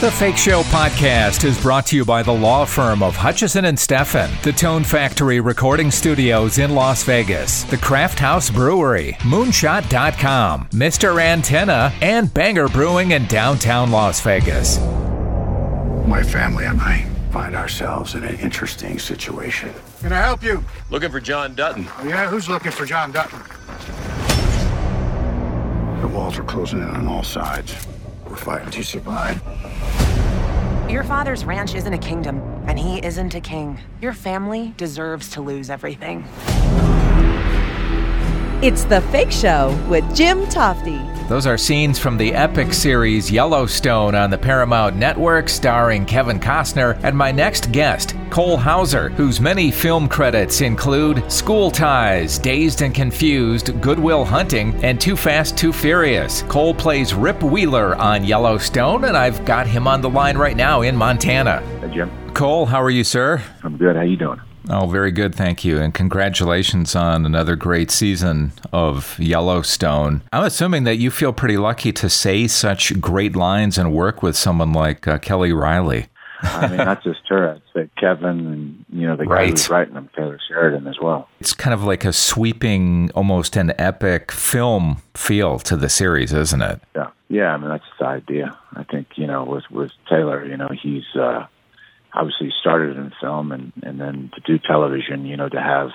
The Fake Show podcast is brought to you by the law firm of Hutchison and Steffen, the Tone Factory Recording Studios in Las Vegas, the Craft House Brewery, Moonshot.com, Mr. Antenna, and Banger Brewing in downtown Las Vegas. My family and I find ourselves in an interesting situation. Can I help you? Looking for John Dutton. Oh, yeah, who's looking for John Dutton? The walls are closing in on all sides. We're fighting to survive. Your father's ranch isn't a kingdom, and he isn't a king. Your family deserves to lose everything. It's The Fake Show with Jim Tofte. Those are scenes from the epic series Yellowstone on the Paramount Network, starring Kevin Costner and my next guest, Cole Hauser, whose many film credits include School Ties, Dazed and Confused, Good Will Hunting, and Too Fast, Too Furious. Cole plays Rip Wheeler on Yellowstone, and I've got him on the line right now in Montana. Hey, Jim. Cole, how are you, sir? I'm good. How you doing? Oh, very good, thank you. And congratulations on another great season of Yellowstone. I'm assuming that you feel pretty lucky to say such great lines and work with someone like uh, Kelly Reilly. I mean, not just her. I'd say Kevin and, you know, the guy Right. who's writing them, Taylor Sheridan, as well. It's kind of like a sweeping, almost an epic film feel to the series, isn't it? Yeah. Yeah, I mean, that's the idea. I think, you know, with, with Taylor, you know, he's uh, obviously started in film and, and then to do television, you know, to have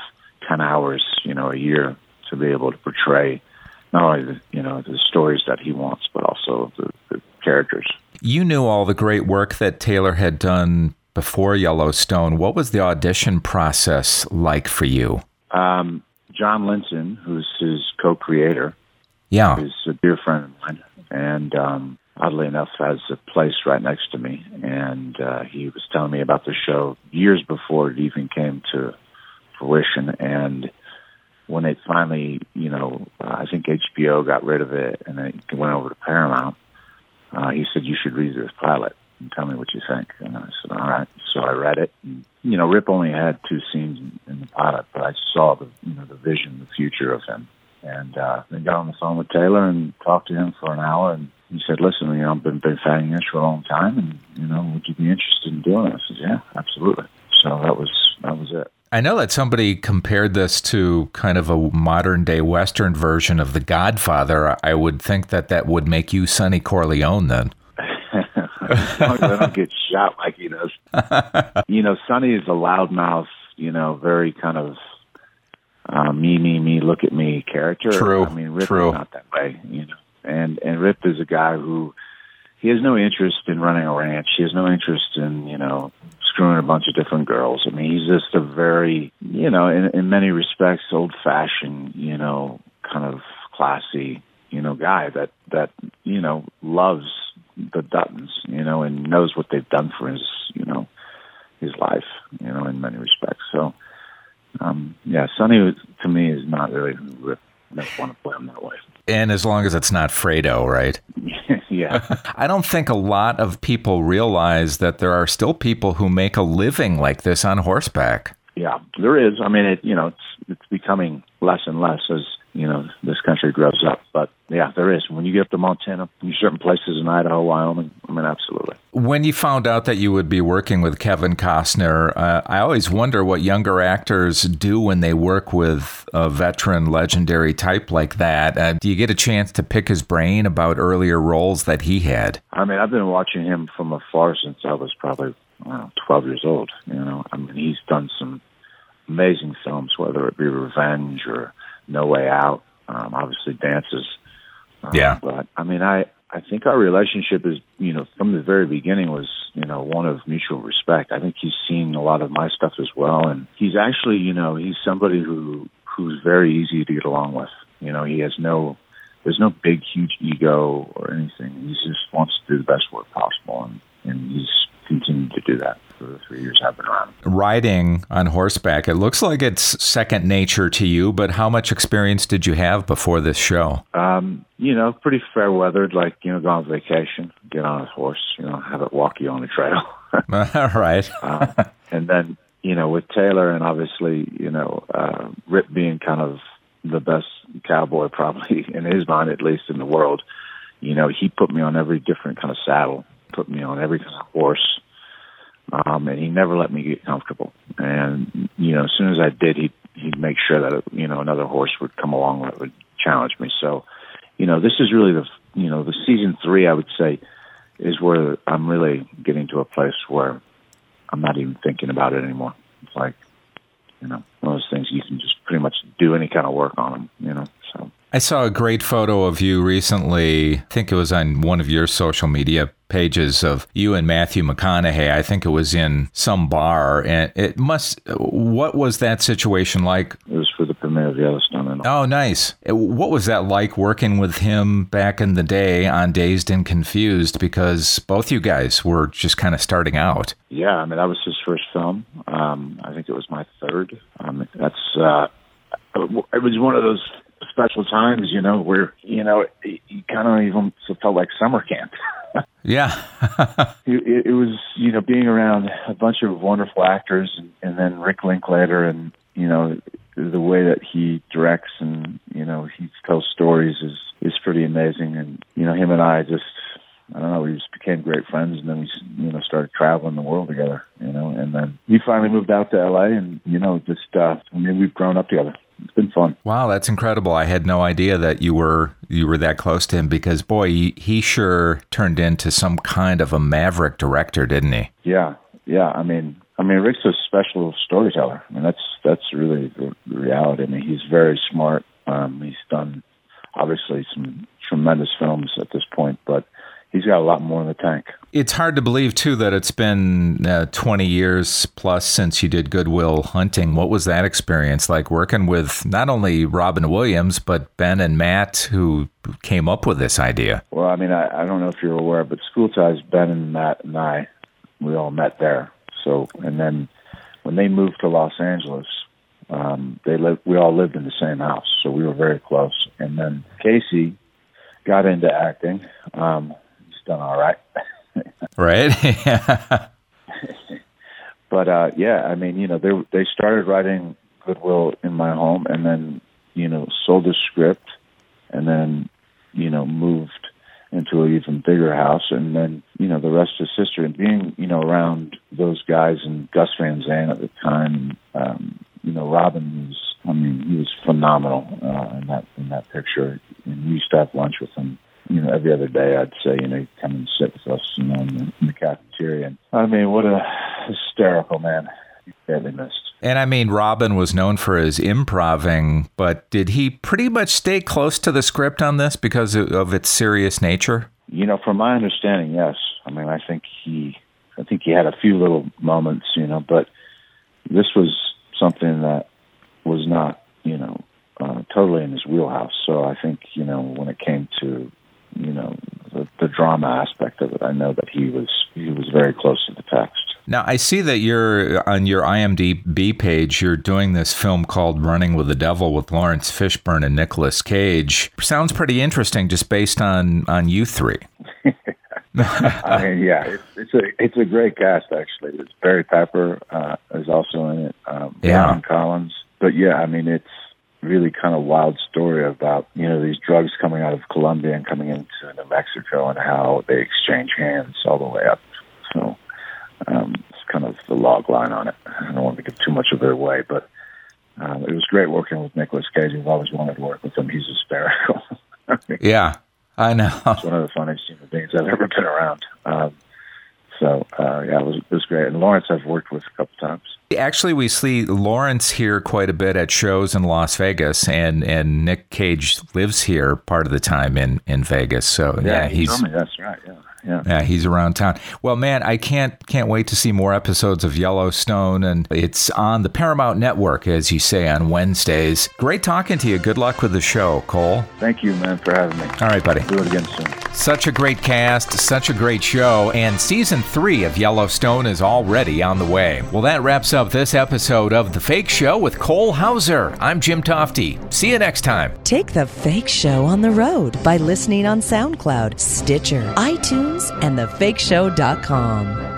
10 hours, you know, a year to be able to portray not only, the, you know, the stories that he wants, but also the, the characters. You knew all the great work that Taylor had done before Yellowstone. What was the audition process like for you? Um, John Linson who's his co-creator, Yeah. is a dear friend of mine, and um, oddly enough, has a place right next to me. And uh, he was telling me about the show years before it even came to fruition. And when it finally, you know, uh, I think HBO got rid of it, and it went over to Paramount. Uh, he said you should read this pilot and tell me what you think. And I said, all right. So I read it. And, you know, Rip only had two scenes in, the pilot, but I saw the, you know, the vision, the future of him and uh, then got on the phone with Taylor and talked to him for an hour. And he said, "Listen, you know, I've been been fanning this for a long time, and you know, would you be interested in doing it?" I said, "Yeah, absolutely." So that was that was it. I know that somebody compared this to kind of a modern day Western version of The Godfather. I would think that that would make you Sonny Corleone then. as long as I don't get shot like he does. you know, Sonny is a loudmouth, you know, very kind of uh, me, me, me, look at me character. True, I mean, Rip true. not that way, you know. And and Rip is a guy who he has no interest in running a ranch. He has no interest in you know screwing a bunch of different girls. I mean, he's just a very you know, in in many respects, old fashioned, you know, kind of classy, you know, guy that that you know loves the Duttons, you know, and knows what they've done for his you know his life, you know, in many respects. So, um, yeah, Sonny to me is not really Rip want to play him that way. And as long as it's not Fredo, right? yeah. I don't think a lot of people realize that there are still people who make a living like this on horseback. Yeah, there is. I mean, it you know, it's it's becoming less and less as you know this country grows up. But yeah, there is. When you get up to Montana, in certain places in Idaho, Wyoming, I mean, absolutely. When you found out that you would be working with Kevin Costner, uh, I always wonder what younger actors do when they work with a veteran, legendary type like that. Uh, do you get a chance to pick his brain about earlier roles that he had? I mean, I've been watching him from afar since I was probably I know, 12 years old. You know, I mean, he's done some amazing films, whether it be Revenge or No Way Out. Um, obviously, Dances. Um, Yeah. But I mean, I I think our relationship is, you know, from the very beginning was, you know, one of mutual respect. I think he's seen a lot of my stuff as well, and he's actually, you know, he's somebody who who's very easy to get along with. You know, he has no there's no big, huge ego or anything. He just wants to do the best work possible, and, and he's continued to do that for the three years I've been around. Riding on horseback, it looks like it's second nature to you, but how much experience did you have before this show? Um, you know, pretty fair weathered, like, you know, go on vacation, get on a horse, you know, have it walk you on the trail. All right. uh, and then, you know, with Taylor and obviously, you know, uh, Rip being kind of the best cowboy probably in his mind, at least in the world, you know, he put me on every different kind of saddle put me on every kind of horse. Um, and he never let me get comfortable. And, you know, as soon as I did, he'd, he'd make sure that, you know, another horse would come along that would challenge me. So, you know, this is really the, you know, the season three, I would say, is where I'm really getting to a place where I'm not even thinking about it anymore. It's like, you know, one of those things you can just pretty much do any kind of work on them, you know, so. I saw a great photo of you recently. I think it was on one of your social media pages of you and Matthew McConaughey. I think it was in some bar, and it must. What was that situation like? It was for the premiere of Yellowstone. And oh, nice. What was that like working with him back in the day on Dazed and Confused? Because both you guys were just kind of starting out. Yeah, I mean that was his first film. Um, I think it was my third. Um, that's. Uh, it was one of those special times, you know, where you know you kind of even felt like summer camp. yeah, it, it, was you know being around a bunch of wonderful actors, and, and then Rick Linklater, and you know the way that he directs and you know he tells stories is is pretty amazing, and you know him and I just I don't know, we just became great friends, and then we, you know, started traveling the world together, you know, and then he finally moved out to LA, and you know, just uh, I mean, we've grown up together it's been fun. Wow, that's incredible. I had no idea that you were you were that close to him because boy, he, he sure turned into some kind of a maverick director, didn't he? Yeah, yeah. I mean, I mean, Rick's a special storyteller. I mean, that's that's really the reality. I mean, he's very smart. Um, he's done obviously some tremendous films at this point, but he's got a lot more in the tank. It's hard to believe too that it's been uh, 20 years plus since you did Good Will Hunting. What was that experience like working with not only Robin Williams but Ben and Matt, who came up with this idea? Well, I mean, I, I don't know if you're aware, but School Ties, Ben and Matt and I, we all met there. So, and then when they moved to Los Angeles, um, they lived. We all lived in the same house, so we were very close. And then Casey got into acting. Um, done all right. right. but uh yeah, I mean, you know, they they started writing Goodwill in my home and then, you know, sold the script and then, you know, moved into an even bigger house and then, you know, the rest is history. And being, you know, around those guys and Gus Van Sant at the time, um, you know, Robin was I mean, he was phenomenal uh in that in that picture. And we used to have lunch with him you know, every other day I'd say, you know, come and sit with us, you know, in the, in the cafeteria. And I mean, what a hysterical man. Badly missed. And I mean, Robin was known for his improving, but did he pretty much stay close to the script on this because of its serious nature? You know, from my understanding, yes. I mean, I think he, I think he had a few little moments, you know, but this was something that was not, you know, uh, totally in his wheelhouse. So I think, you know, when it came to you know the, the drama aspect of it. I know that he was he was very close to the text. Now I see that you're on your IMDb page. You're doing this film called Running with the Devil with Laurence Fishburne and Nicolas Cage. Sounds pretty interesting, just based on on you three. I mean, yeah, it's, it's a it's a great cast actually. It's Barry Pepper uh, is also in it. Um, yeah, Collins. But yeah, I mean, it's really kind of wild story about you know these drugs coming out of Colombia and coming into New Mexico and how they exchange hands all the way up. So um, it's kind of the log line on it. I don't want to give too much of it away, but um, it was great working with Nicolas Cage. I've always wanted to work with him. He's hysterical. yeah, I know. He's one of the funniest human beings I've ever been around. Um, so uh, yeah, it was it was great. And Laurence, I've worked with a couple times. Actually, we see Laurence here quite a bit at shows in Las Vegas, and, and Nick Cage lives here part of the time in, in Vegas. So yeah, yeah he's that's right. Yeah. Yeah. yeah, he's around town. Well, man, I can't can't wait to see more episodes of Yellowstone, and it's on the Paramount Network, as you say, on Wednesdays. Great talking to you. Good luck with the show, Cole. Thank you, man, for having me. All right, buddy. Do it again soon. Such a great cast, such a great show, and season three of Yellowstone is already on the way. Well, that wraps up this episode of The Fake Show with Cole Hauser. I'm Jim Tofte. See you next time. Take The Fake Show on the road by listening on SoundCloud, Stitcher, iTunes, and thefakeshow.com.